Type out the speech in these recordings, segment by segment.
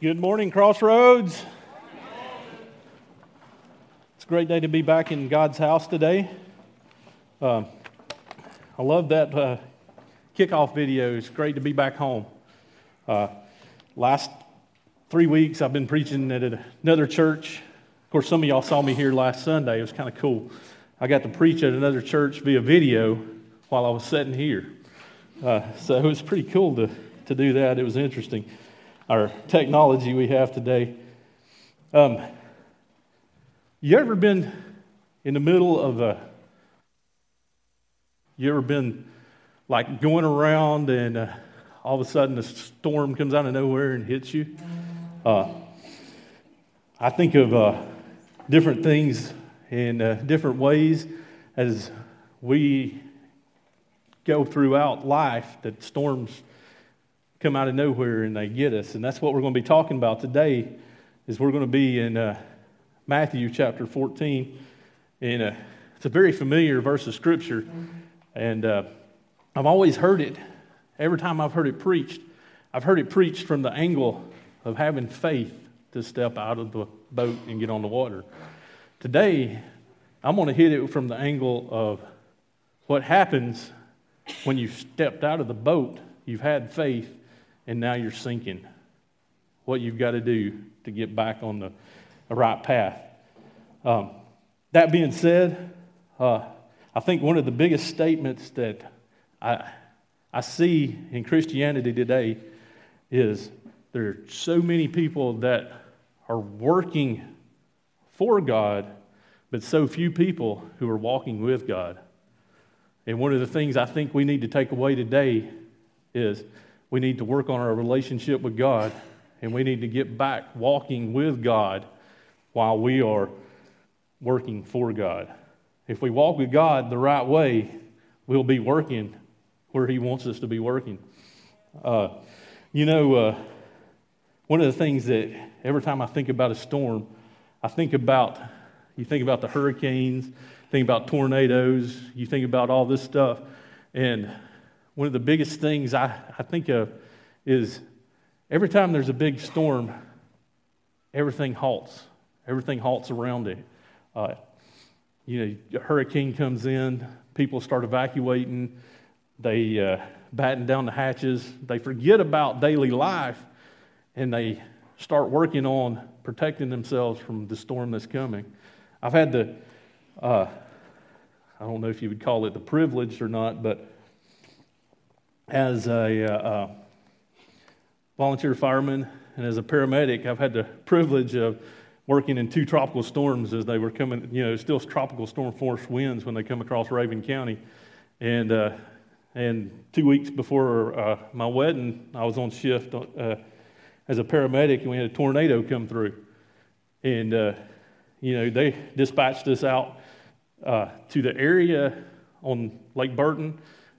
Good morning, Crossroads. It's a great day to be back in God's house today. Uh, I love that uh, kickoff video. It's great to be back home. Uh, last three weeks, I've been preaching at another church. Of course, some of y'all saw me here last Sunday. It was kind of cool. I got to preach at another church via video while I was sitting here. Uh, so it was pretty cool to, to do that. It was interesting our technology we have today. Um, you ever been in the middle of a, you ever been like going around and uh, all of a sudden a storm comes out of nowhere and hits you? Uh, I think of uh, different things in uh, different ways as we go throughout life that storms come out of nowhere and they get us. And that's what we're going to be talking about today is we're going to be in uh, Matthew chapter 14. And uh, it's a very familiar verse of Scripture. And uh, I've always heard it. Every time I've heard it preached, I've heard it preached from the angle of having faith to step out of the boat and get on the water. Today, I'm going to hit it from the angle of what happens when you've stepped out of the boat, you've had faith, and now you're sinking. What you've got to do to get back on the, right path. Um, that being said, uh, I think one of the biggest statements that I, I see in Christianity today is there are so many people that are working for God, but so few people who are walking with God. And one of the things I think we need to take away today is we need to work on our relationship with God, and we need to get back walking with God while we are working for God. If we walk with God the right way, we'll be working where He wants us to be working. Uh, you know, uh, one of the things that every time I think about a storm, I think about you think about the hurricanes, think about tornadoes, you think about all this stuff, and one of the biggest things I, I think of is every time there's a big storm, everything halts. Everything halts around it. Uh, you know, a hurricane comes in, people start evacuating, they uh, batten down the hatches, they forget about daily life, and they start working on protecting themselves from the storm that's coming. I've had the, uh, I don't know if you would call it the privilege or not, but as a uh, uh, volunteer fireman and as a paramedic, I've had the privilege of working in two tropical storms as they were coming, you know, still tropical storm force winds when they come across Rabun County. And, uh, and two weeks before uh, my wedding, I was on shift uh, as a paramedic, and we had a tornado come through. And, uh, you know, they dispatched us out to the area on Lake Burton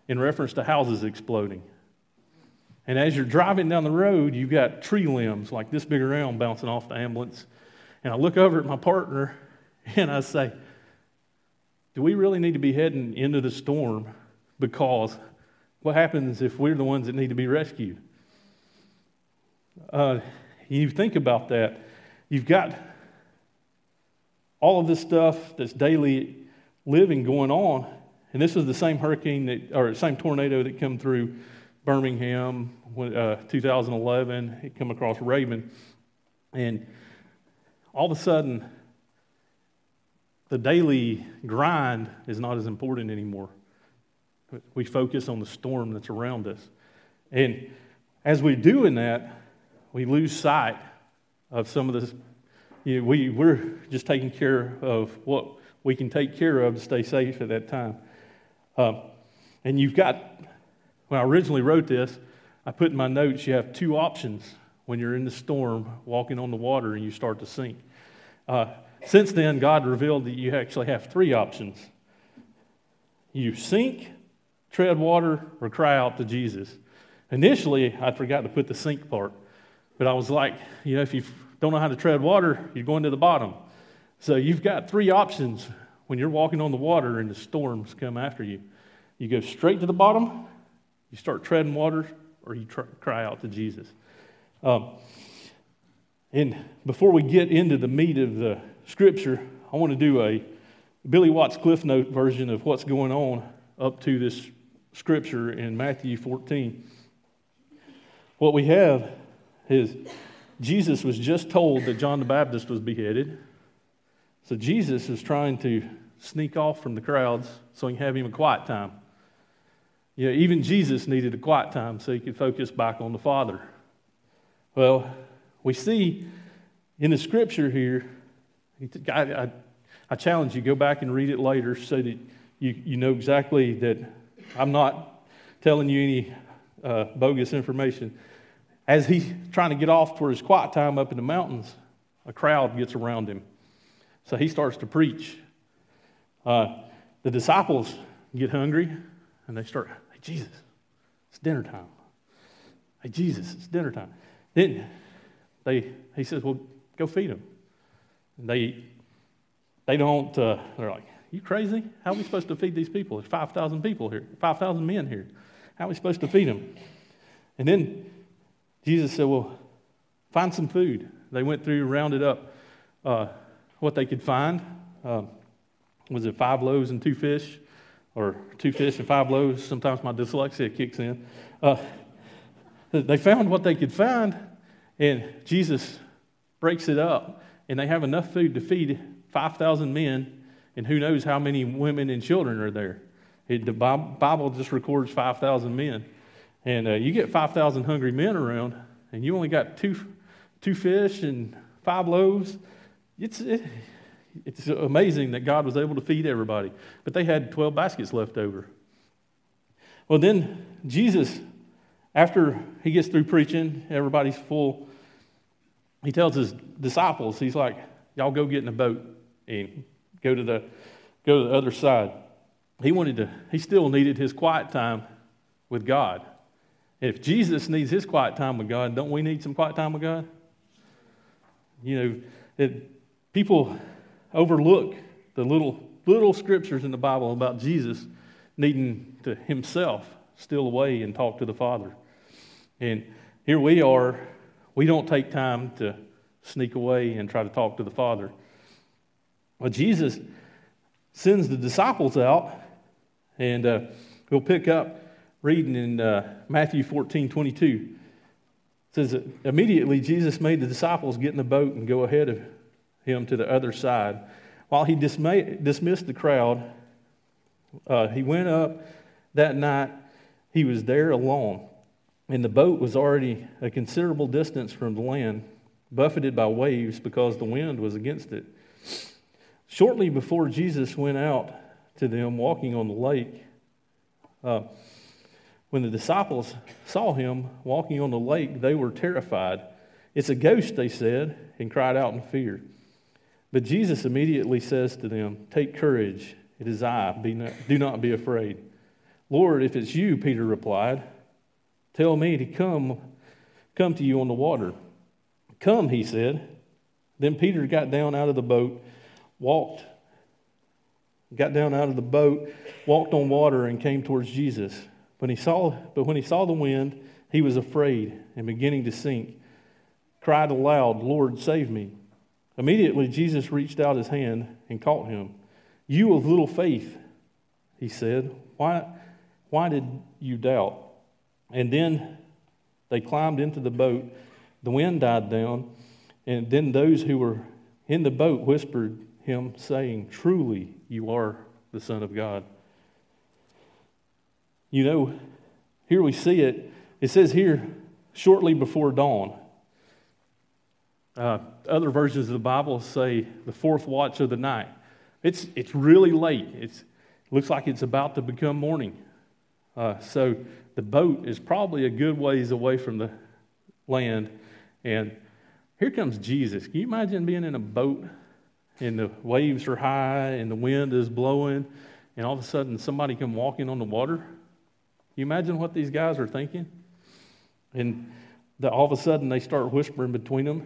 in reference to houses exploding. And as you're driving down the road, you've got tree limbs like this big around bouncing off the ambulance. And I look over at my partner and I say, Do we really need to be heading into the storm? Because what happens if we're the ones that need to be rescued? Uh, you think about that. You've got all of this stuff that's daily living going on, and this was the same hurricane that, or same tornado that came through Birmingham, uh, 2011. It come across Rabun, and all of a sudden, the daily grind is not as important anymore. We focus on the storm that's around us, and as we do in that, we lose sight of some of this. You know, we we're just taking care of what we can take care of to stay safe at that time. Um, and you've got, when I originally wrote this, I put in my notes you have two options when you're in the storm walking on the water and you start to sink. Uh, since then, God revealed that you actually have three options you sink, tread water, or cry out to Jesus. Initially, I forgot to put the sink part, but I was like, you know, if you don't know how to tread water, you're going to the bottom. So you've got three options when you're walking on the water and the storms come after you. You go straight to the bottom, you start treading water, or you try, cry out to Jesus. Um, And before we get into the meat of the scripture, I want to do a Billy Watts Cliff Note version of what's going on up to this scripture in Matthew 14. What we have is Jesus was just told that John the Baptist was beheaded. So Jesus is trying to sneak off from the crowds so he can have him a quiet time. Yeah, even Jesus needed a quiet time so he could focus back on the Father. Well, we see in the scripture here, I, I, I challenge you, go back and read it later so that you, you know exactly that I'm not telling you any uh, bogus information. As he's trying to get off for his quiet time up in the mountains, a crowd gets around him. So he starts to preach. Uh, the disciples get hungry and they start, hey, Jesus, it's dinner time. Hey, Jesus, it's dinner time. Then they, he says, well, go feed them. And they, they don't, uh, they're like, you crazy? How are we supposed to feed these people? There's 5,000 people here, 5,000 men here. How are we supposed to feed them? And then Jesus said, well, find some food. They went through, rounded up uh, what they could find. Um, was it five loaves and two fish? Or two fish and five loaves? Sometimes my dyslexia kicks in. Uh, they found what they could find, and Jesus breaks it up, and they have enough food to feed 5,000 men, and who knows how many women and children are there. It, the Bible just records 5,000 men. And uh, you get 5,000 hungry men around, and you only got two, two fish and five loaves. It's, it, it's amazing that God was able to feed everybody. But they had 12 baskets left over. Well, then Jesus after he gets through preaching, everybody's full. He tells his disciples, he's like, Y'all go get in a boat and go to the go to the other side. He wanted to, he still needed his quiet time with God. If Jesus needs his quiet time with God, don't we need some quiet time with God? You know, it, people overlook the little little scriptures in the Bible about Jesus needing to himself steal away and talk to the Father. And here we are, we don't take time to sneak away and try to talk to the Father. Well, Jesus sends the disciples out, and uh, we'll pick up reading in uh, Matthew 14 22. It says that immediately Jesus made the disciples get in the boat and go ahead of him to the other side. While he dismay- dismissed the crowd, uh, he went up that night he was there alone, and the boat was already a considerable distance from the land, buffeted by waves because the wind was against it. Shortly before Jesus went out to them walking on the lake, uh, when the disciples saw him walking on the lake, they were terrified. It's a ghost, they said, and cried out in fear. But Jesus immediately says to them, Take courage, it is I, be not, do not be afraid. Lord, if it's you, Peter replied, tell me to come, come to you on the water. Come, he said. Then Peter got down out of the boat, walked, got down out of the boat, walked on water, and came towards Jesus. When he saw, but when he saw the wind, he was afraid and beginning to sink, cried aloud, Lord, save me. Immediately Jesus reached out his hand and caught him. You of little faith, he said, why, why did you doubt? And then they climbed into the boat. The wind died down, and then those who were in the boat whispered him, saying, Truly, you are the Son of God. You know, here we see it. It says here, shortly before dawn. Uh, other versions of the Bible say the fourth watch of the night. It's, it's really late. It looks like it's about to become morning. Uh, so the boat is probably a good ways away from the land. And here comes Jesus. Can you imagine being in a boat and the waves are high and the wind is blowing and all of a sudden somebody come walking on the water? Can you imagine what these guys are thinking? And the, all of a sudden they start whispering between them.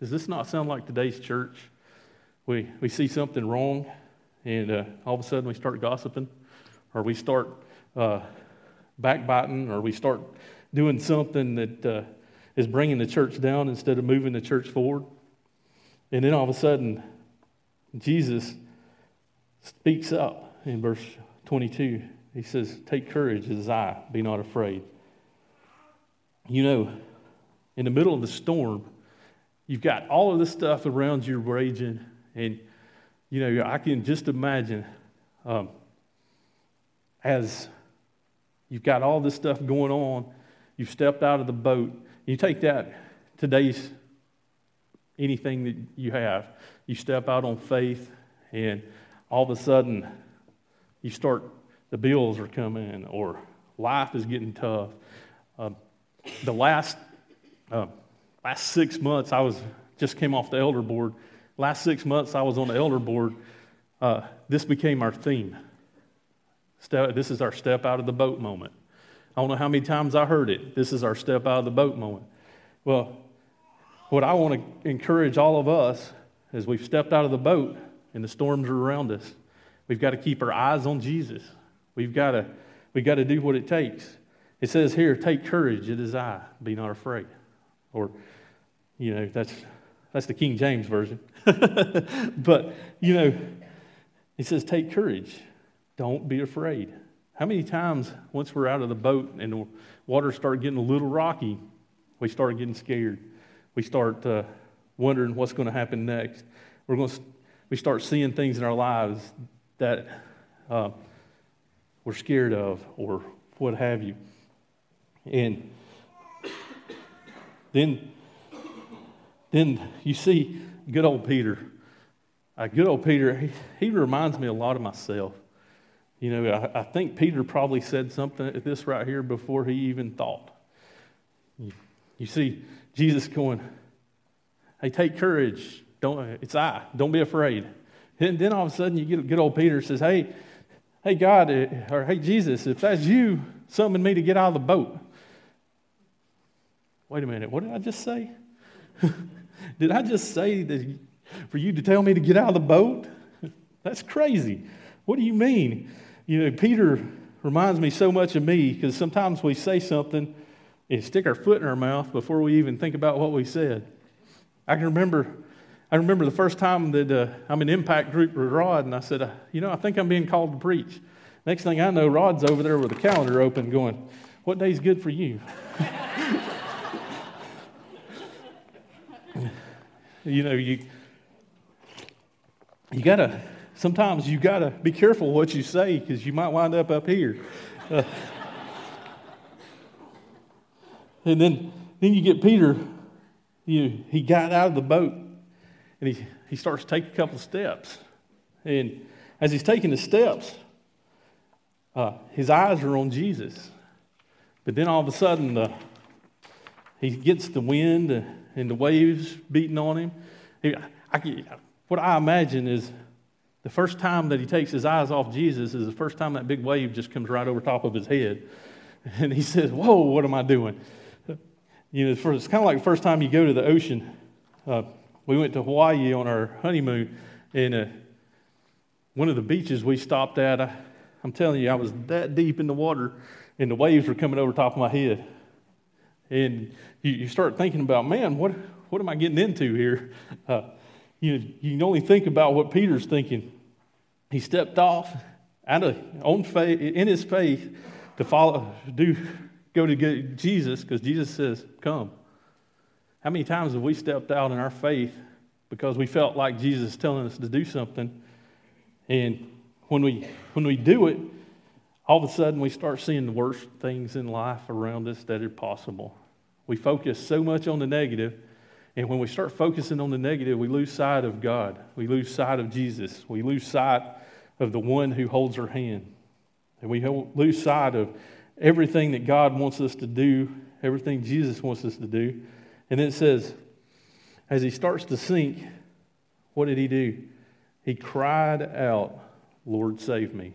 Does this not sound like today's church? We, we see something wrong and uh, all of a sudden we start gossiping or we start uh, backbiting or we start doing something that uh, is bringing the church down instead of moving the church forward. And then all of a sudden, Jesus speaks up in verse 22. He says, Take courage, as I, be not afraid. You know, in the middle of the storm, you've got all of this stuff around you raging, and, you know, I can just imagine um, as you've got all this stuff going on, you've stepped out of the boat, you take that today's anything that you have, you step out on faith, and all of a sudden you start, the bills are coming, or life is getting tough. Uh, the last uh, last six months, I was just came off the elder board. Last six months, I was on the elder board. Uh, this became our theme. Step, this is our step out of the boat moment. I don't know how many times I heard it. This is our step out of the boat moment. Well, what I want to encourage all of us as we've stepped out of the boat and the storms are around us, we've got to keep our eyes on Jesus. We've got to, we've got to do what it takes. It says here, take courage, it is I, be not afraid. Or, you know, that's, that's the King James Version. but, you know, he says, take courage, don't be afraid. How many times, once we're out of the boat and the water started getting a little rocky, we start getting scared? We start uh, wondering what's going to happen next. We're going to, we start seeing things in our lives that uh, we're scared of or what have you. And then, then you see good old Peter. Uh, good old Peter, he, he, reminds me a lot of myself. You know, I, I, think Peter probably said something at this right here before he even thought. You, you see Jesus going, hey, take courage. Don't, it's I. Don't be afraid. And then all of a sudden you get good old Peter says, hey, hey, God, eh, or hey, Jesus, if that's you, summon me to get out of the boat. Wait a minute, what did I just say? did I just say that for you to tell me to get out of the boat? That's crazy. What do you mean? You know, Peter reminds me so much of me because sometimes we say something and stick our foot in our mouth before we even think about what we said. I can remember, I remember the first time that uh, I'm in impact group with Rod, and I said, uh, you know, I think I'm being called to preach. Next thing I know, Rod's over there with the calendar open, going, "What day's good for you?" you know, you, you got to, sometimes you got to be careful what you say because you might wind up up here. Uh, and then, then you get Peter, you, he got out of the boat and he, he starts to take a couple of steps. And as he's taking the steps, uh, his eyes are on Jesus. But then all of a sudden, the, he gets the wind and the waves beating on him. I, what I imagine is the first time that he takes his eyes off Jesus is the first time that big wave just comes right over top of his head. And he says, Whoa, what am I doing? You know, it's kind of like the first time you go to the ocean. Uh, we went to Hawaii on our honeymoon, and uh, one of the beaches we stopped at, I, I'm telling you, I was that deep in the water, and the waves were coming over top of my head. And you, you start thinking about, man, what, what am I getting into here? Uh, you, you can only think about what Peter's thinking. He stepped off out of, on faith, in his faith to follow, do, go to Jesus because Jesus says, come. How many times have we stepped out in our faith because we felt like Jesus is telling us to do something? And when we, when we do it, all of a sudden we start seeing the worst things in life around us that are possible. We focus so much on the negative, and when we start focusing on the negative, we lose sight of God. We lose sight of Jesus. We lose sight of the one who holds our hand. And we lose sight of everything that God wants us to do, everything Jesus wants us to do. And then it says, as he starts to sink, what did he do? He cried out, Lord, save me.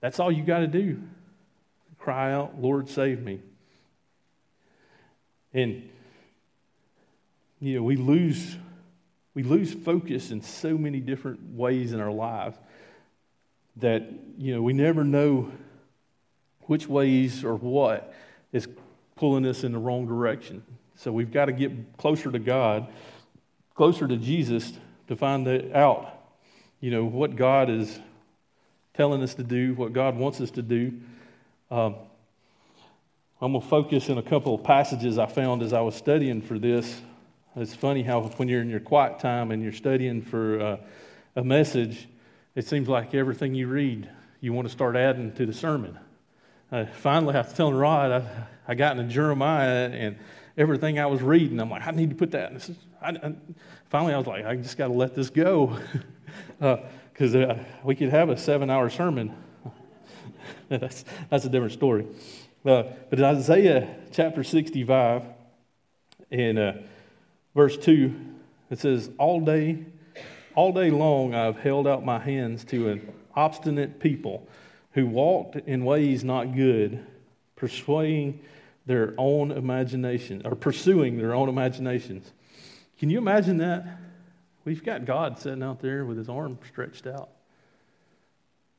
That's all you got to do. Cry out, Lord, save me. And you know, we lose we lose focus in so many different ways in our lives that you know we never know which ways or what is pulling us in the wrong direction. So we've got to get closer to God, closer to Jesus to find out, you know, what God is telling us to do, what God wants us to do. Um, I'm going to focus in a couple of passages I found as I was studying for this. It's funny how when you're in your quiet time and you're studying for uh, a message, it seems like everything you read, you want to start adding to the sermon. Uh, finally, I was telling Rod, I, I got into Jeremiah and everything I was reading, I'm like, I need to put that. I, I, finally, I was like, I just got to let this go because uh, uh, we could have a seven hour sermon. that's, that's a different story. Uh, but Isaiah chapter 65 and uh, verse 2, it says, All day, all day long I've held out my hands to an obstinate people who walked in ways not good, persuading their own imagination, or pursuing their own imaginations. Can you imagine that? We've got God sitting out there with his arm stretched out.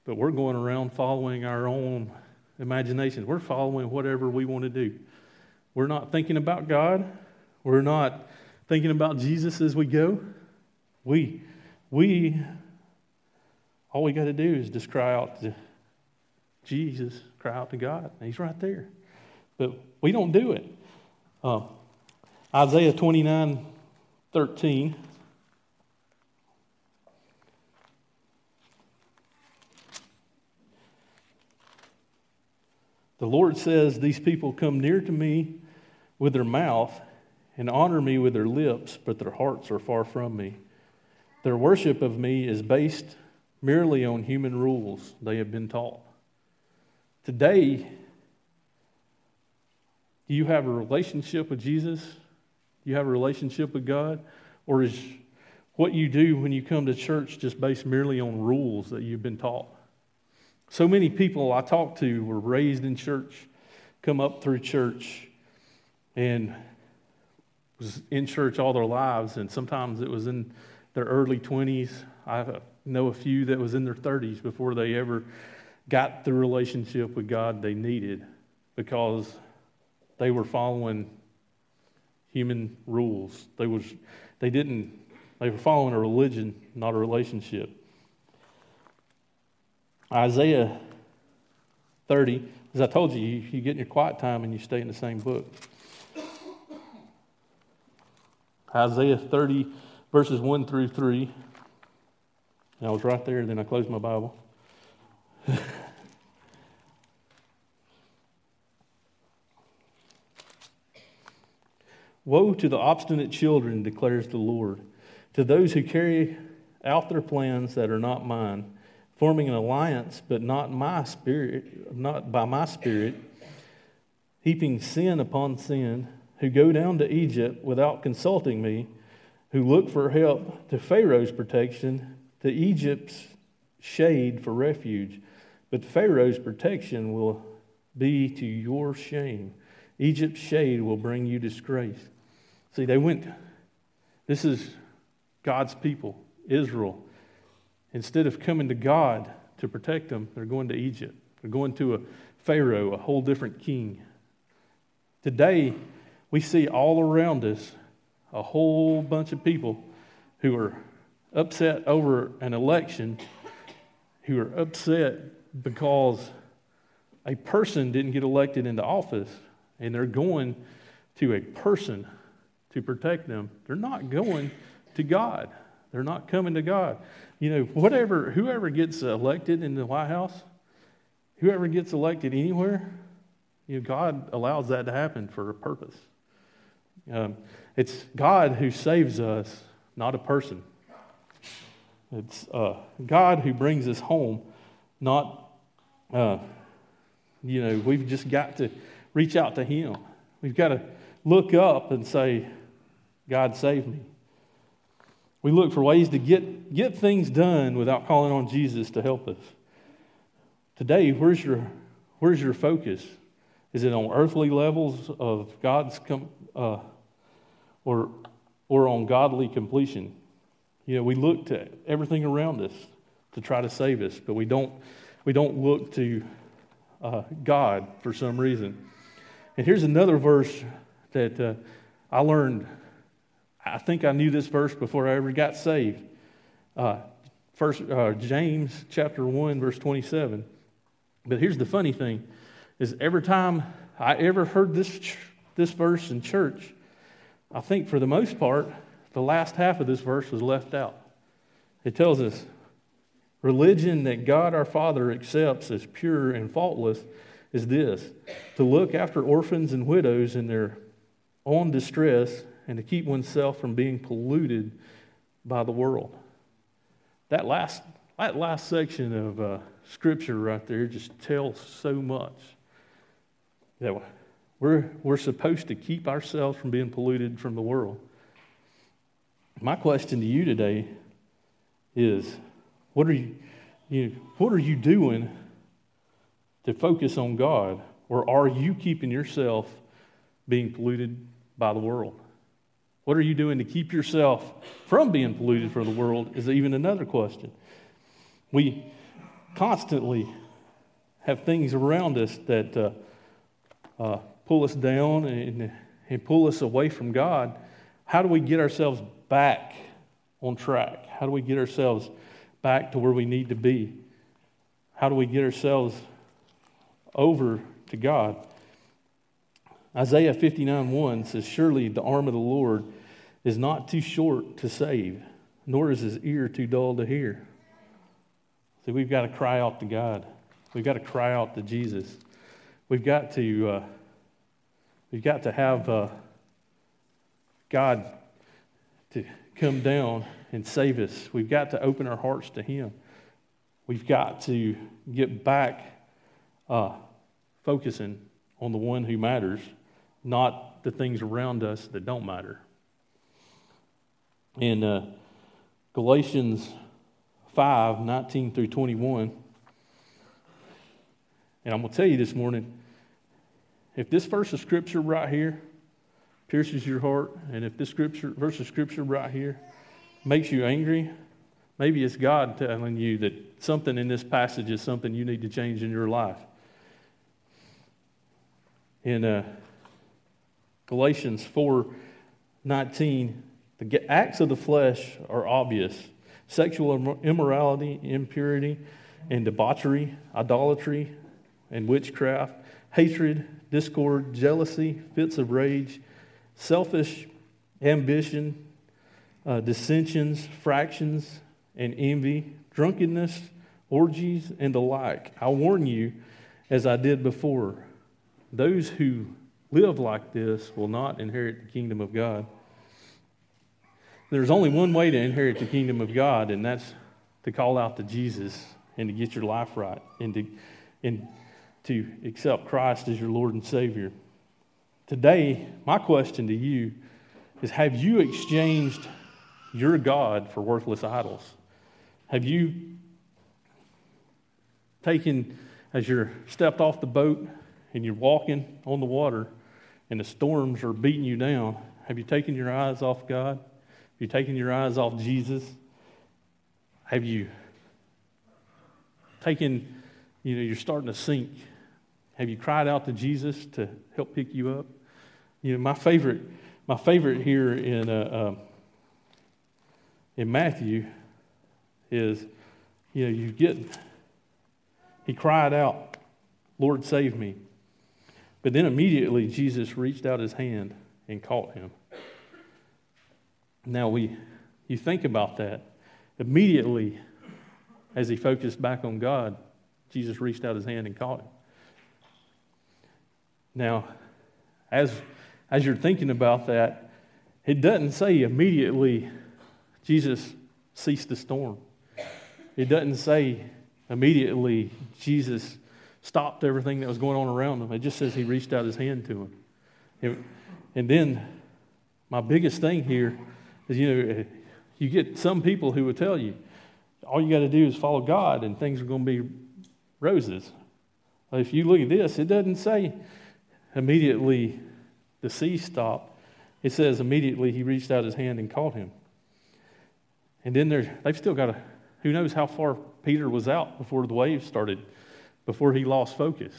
But we're going around following our own imaginations. We're following whatever we want to do. We're not thinking about God. We're not thinking about Jesus as we go. We, we, all we got to do is just cry out to Jesus, cry out to God. He's right there. But we don't do it. Uh, Isaiah 29 13. The Lord says, These people come near to me with their mouth and honor me with their lips, but their hearts are far from me. Their worship of me is based merely on human rules they have been taught. Today, do you have a relationship with Jesus? Do you have a relationship with God? Or is what you do when you come to church just based merely on rules that you've been taught? So many people I talk to were raised in church, come up through church, and was in church all their lives, and sometimes it was in their early 20s. I know a few that was in their 30s before they ever got the relationship with God they needed because they were following human rules. They was they didn't they were following a religion, not a relationship. Isaiah 30, as I told you, you, you get in your quiet time and you stay in the same book. Isaiah 30, verses 1 through 3. And I was right there, then I closed my Bible. Woe to the obstinate children, declares the Lord, to those who carry out their plans that are not mine forming an alliance, but not my spirit, not by my spirit, heaping sin upon sin, who go down to Egypt without consulting me, who look for help to Pharaoh's protection, to Egypt's shade for refuge. But Pharaoh's protection will be to your shame. Egypt's shade will bring you disgrace. See, they went, this is God's people, Israel. Instead of coming to God to protect them, they're going to Egypt. They're going to a Pharaoh, a whole different king. Today, we see all around us a whole bunch of people who are upset over an election, who are upset because a person didn't get elected into office, and they're going to a person to protect them. They're not going to God. They're not coming to God. You know, whatever, whoever gets elected in the White House, whoever gets elected anywhere, you know, God allows that to happen for a purpose. Um, it's God who saves us, not a person. It's uh, God who brings us home, not, uh, you know, we've just got to reach out to Him. We've got to look up and say, God, save me. We look for ways to get, get things done without calling on Jesus to help us. Today, where's your, where's your focus? Is it on earthly levels of God's, com, uh, or, or on godly completion? You know, we look to everything around us to try to save us, but we don't, we don't look to uh, God for some reason. And here's another verse that uh, I learned, I think I knew this verse before I ever got saved. Uh, first, uh, James chapter 1, verse 27. But here's the funny thing is every time I ever heard this, this verse in church, I think for the most part, the last half of this verse was left out. It tells us religion that God our Father accepts as pure and faultless is this to look after orphans and widows in their own distress and to keep oneself from being polluted by the world. That last, that last section of uh, scripture right there just tells so much that we're, we're supposed to keep ourselves from being polluted from the world. My question to you today is what are you, you what are you doing to focus on God? Or are you keeping yourself being polluted by the world? What are you doing to keep yourself from being polluted for the world is even another question. We constantly have things around us that uh, uh, pull us down and, and pull us away from God. How do we get ourselves back on track? How do we get ourselves back to where we need to be? How do we get ourselves over to God? Isaiah 59 1 says, Surely the arm of the Lord is not too short to save, nor is his ear too dull to hear. See, we've got to cry out to God. We've got to cry out to Jesus. We've got to, uh, we've got to have uh, God to come down and save us. We've got to open our hearts to Him. We've got to get back uh, focusing on the one who matters, not the things around us that don't matter. In uh, Galatians 5 19 through 21, and I'm going to tell you this morning if this verse of scripture right here pierces your heart, and if this scripture, verse of scripture right here makes you angry, maybe it's God telling you that something in this passage is something you need to change in your life. In uh, Galatians 4 19, the acts of the flesh are obvious sexual immorality, impurity, and debauchery, idolatry, and witchcraft, hatred, discord, jealousy, fits of rage selfish ambition, uh, dissensions, fractions, and envy, drunkenness, orgies, and the like. I warn you, as I did before, those who live like this will not inherit the kingdom of God. There's only one way to inherit the kingdom of God, and that's to call out to Jesus and to get your life right and to, and to accept Christ as your Lord and Savior. Today, my question to you is Have you exchanged your God for worthless idols? Have you taken, as you're stepped off the boat and you're walking on the water and the storms are beating you down, have you taken your eyes off God? Have you taken your eyes off Jesus? Have you taken, you know, you're starting to sink? Have you cried out to Jesus to help pick you up? You know, my favorite, my favorite here in, uh, uh, in Matthew is, you know, you get, he cried out, Lord, save me. But then immediately Jesus reached out his hand and caught him. Now we, you think about that. Immediately, as he focused back on God, Jesus reached out his hand and caught him. Now, as as you're thinking about that, it doesn't say immediately Jesus ceased the storm. It doesn't say immediately Jesus stopped everything that was going on around him. It just says he reached out his hand to him. And then my biggest thing here is you know, you get some people who will tell you, all you got to do is follow God and things are going to be roses. If you look at this, it doesn't say immediately the sea stopped, it says immediately he reached out his hand and caught him. And then they've still got a, who knows how far Peter was out before the waves started, before he lost focus.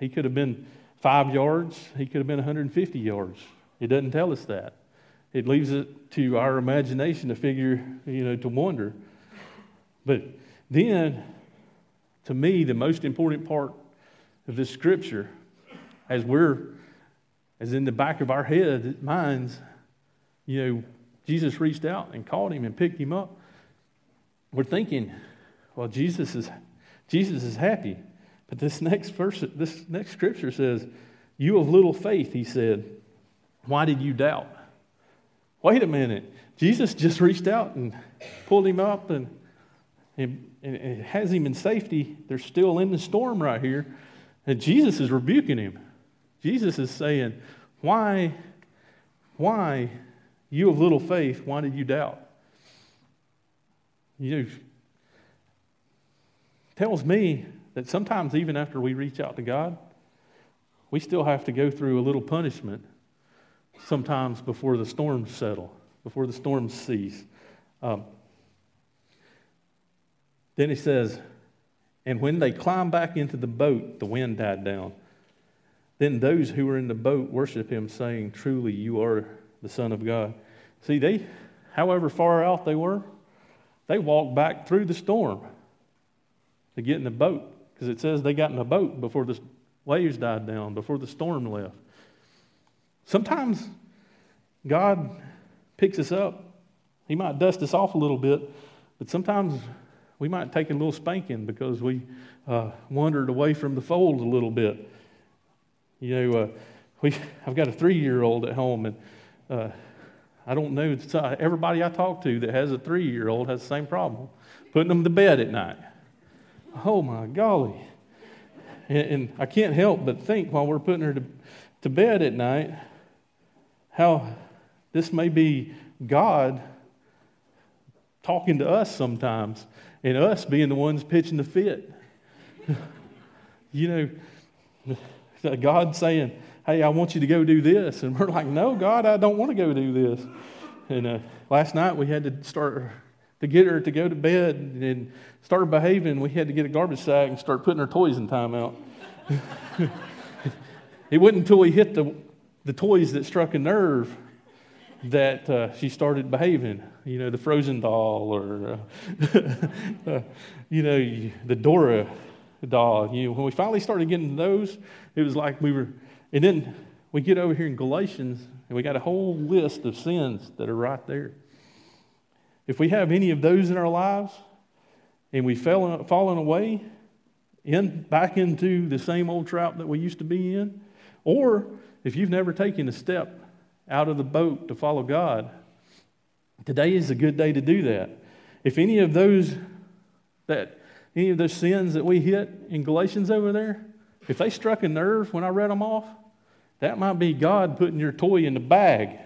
He could have been five yards, he could have been 150 yards. It doesn't tell us that. It leaves it to our imagination to figure, you know, to wonder. But then, to me, the most important part of this scripture, as we're, as in the back of our head, minds, you know, Jesus reached out and caught him and picked him up. We're thinking, well, Jesus is, Jesus is happy. But this next verse, this next scripture says, You of little faith, he said, why did you doubt? Wait a minute. Jesus just reached out and pulled him up and, and, and has him in safety. They're still in the storm right here. And Jesus is rebuking him. Jesus is saying, Why, why, you of little faith, why did you doubt? You know, tells me that sometimes, even after we reach out to God, we still have to go through a little punishment sometimes before the storms settle, before the storms cease. Um, then he says, and when they climbed back into the boat, the wind died down. Then those who were in the boat worship him, saying, Truly, you are the Son of God. See, they, however far out they were, they walked back through the storm to get in the boat because it says they got in a boat before the waves died down, before the storm left. Sometimes God picks us up. He might dust us off a little bit, but sometimes we might take a little spanking because we uh, wandered away from the fold a little bit. You know, uh, we, I've got a three year old at home, and uh, I don't know, uh, everybody I talk to that has a three year old has the same problem putting them to bed at night. Oh my golly. And, and I can't help but think while we're putting her to, to bed at night, how this may be God talking to us sometimes, and us being the ones pitching the fit. you know, God saying, Hey, I want you to go do this. And we're like, No, God, I don't want to go do this. And uh, last night we had to start to get her to go to bed and start behaving. We had to get a garbage sack and start putting her toys in timeout. it wasn't until we hit the the toys that struck a nerve that uh, she started behaving. You know, the Frozen doll or, uh, uh, you know, the Dora doll. You know, when we finally started getting those, it was like we were, and then we get over here in Galatians and we got a whole list of sins that are right there. If we have any of those in our lives and we've fallen, fallen away in, back into the same old trap that we used to be in, or if you've never taken a step out of the boat to follow God, today is a good day to do that. If any of those that any of those sins that we hit in Galatians over there, if they struck a nerve when I read them off, that might be God putting your toy in the bag.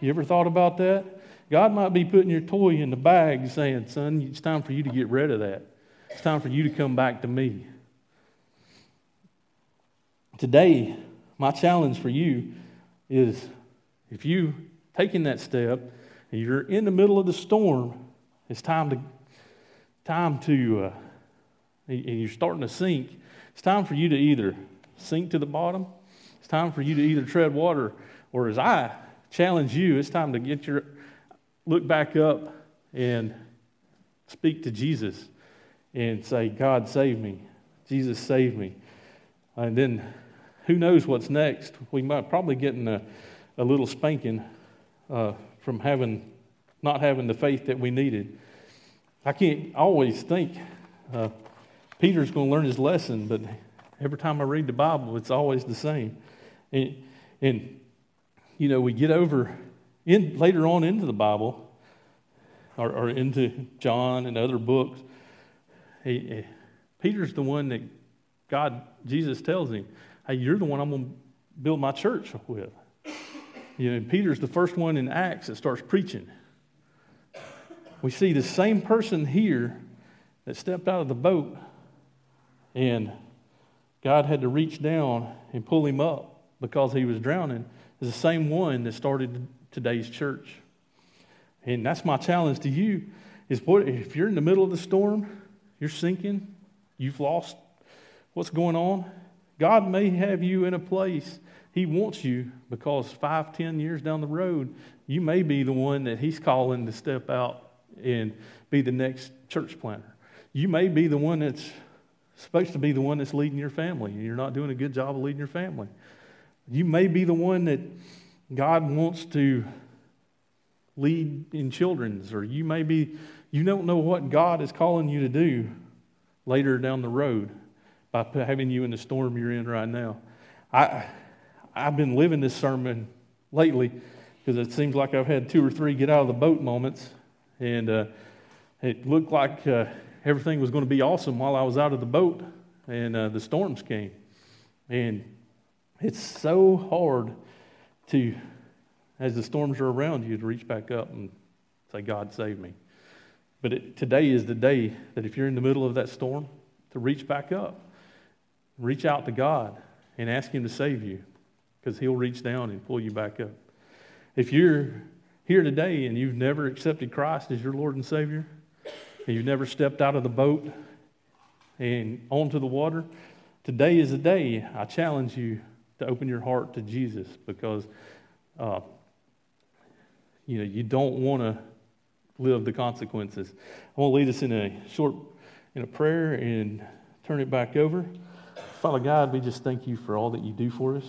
You ever thought about that? God might be putting your toy in the bag saying, Son, it's time for you to get rid of that. It's time for you to come back to me. Today, my challenge for you is if you taking that step and you're in the middle of the storm, it's time to time to uh, and you're starting to sink. It's time for you to either sink to the bottom. It's time for you to either tread water, or as I challenge you, it's time to get your look back up and speak to Jesus and say, God, save me. Jesus, save me. And then who knows what's next? We might probably getting a, a little spanking uh, from having not having the faith that we needed. I can't always think uh, Peter's going to learn his lesson, but every time I read the Bible, it's always the same. And, and you know, we get over in later on into the Bible or, or into John and other books. He, he, Peter's the one that God, Jesus tells him, hey, you're the one I'm going to build my church with. You know, Peter's the first one in Acts that starts preaching. We see the same person here that stepped out of the boat and God had to reach down and pull him up because he was drowning is the same one that started today's church. And that's my challenge to you is what if you're in the middle of the storm, you're sinking, you've lost what's going on, God may have you in a place He wants you because five, ten years down the road, you may be the one that He's calling to step out and be the next church planter. You may be the one that's supposed to be the one that's leading your family, and you're not doing a good job of leading your family. You may be the one that God wants to lead in children's, or you may be, you don't know what God is calling you to do later down the road by having you in the storm you're in right now. I, I've been living this sermon lately because it seems like I've had two or three get out of the boat moments, and uh, it looked like uh, everything was going to be awesome while I was out of the boat, and uh, the storms came. And it's so hard to, as the storms are around you, to reach back up and say, God, save me. But it, today is the day that if you're in the middle of that storm, to reach back up, reach out to God and ask Him to save you because He'll reach down and pull you back up. If you're here today and you've never accepted Christ as your Lord and Savior, and you've never stepped out of the boat and onto the water, today is the day I challenge you to open your heart to Jesus because uh, you know you don't want to live the consequences. I want to lead us in a short in a prayer and turn it back over. Father God, we just thank you for all that you do for us.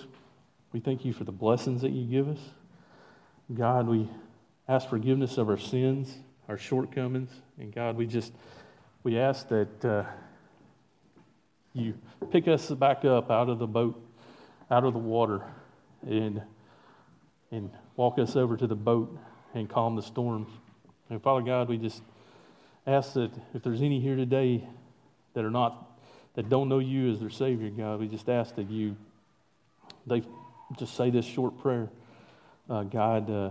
We thank you for the blessings that you give us. God, we ask forgiveness of our sins, our shortcomings, and God, we just we ask that uh, you pick us back up out of the boat out of the water and, and walk us over to the boat and calm the storms. And Father God, we just ask that if there's any here today that are not, that don't know you as their Savior, God, we just ask that you, they just say this short prayer. Uh, God, uh,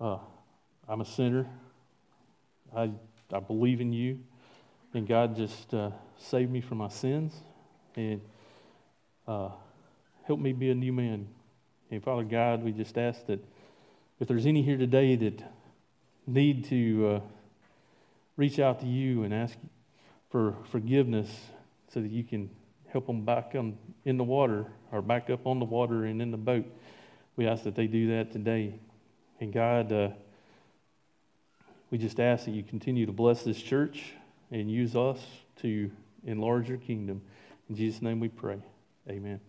uh, I'm a sinner. I, I believe in you. And God, just uh, save me from my sins. And uh, help me be a new man. And Father God, we just ask that if there's any here today that need to uh, reach out to you and ask for forgiveness so that you can help them back on, in the water or back up on the water and in the boat, we ask that they do that today. And God, uh, we just ask that you continue to bless this church and use us to enlarge your kingdom. In Jesus' name we pray. Amen.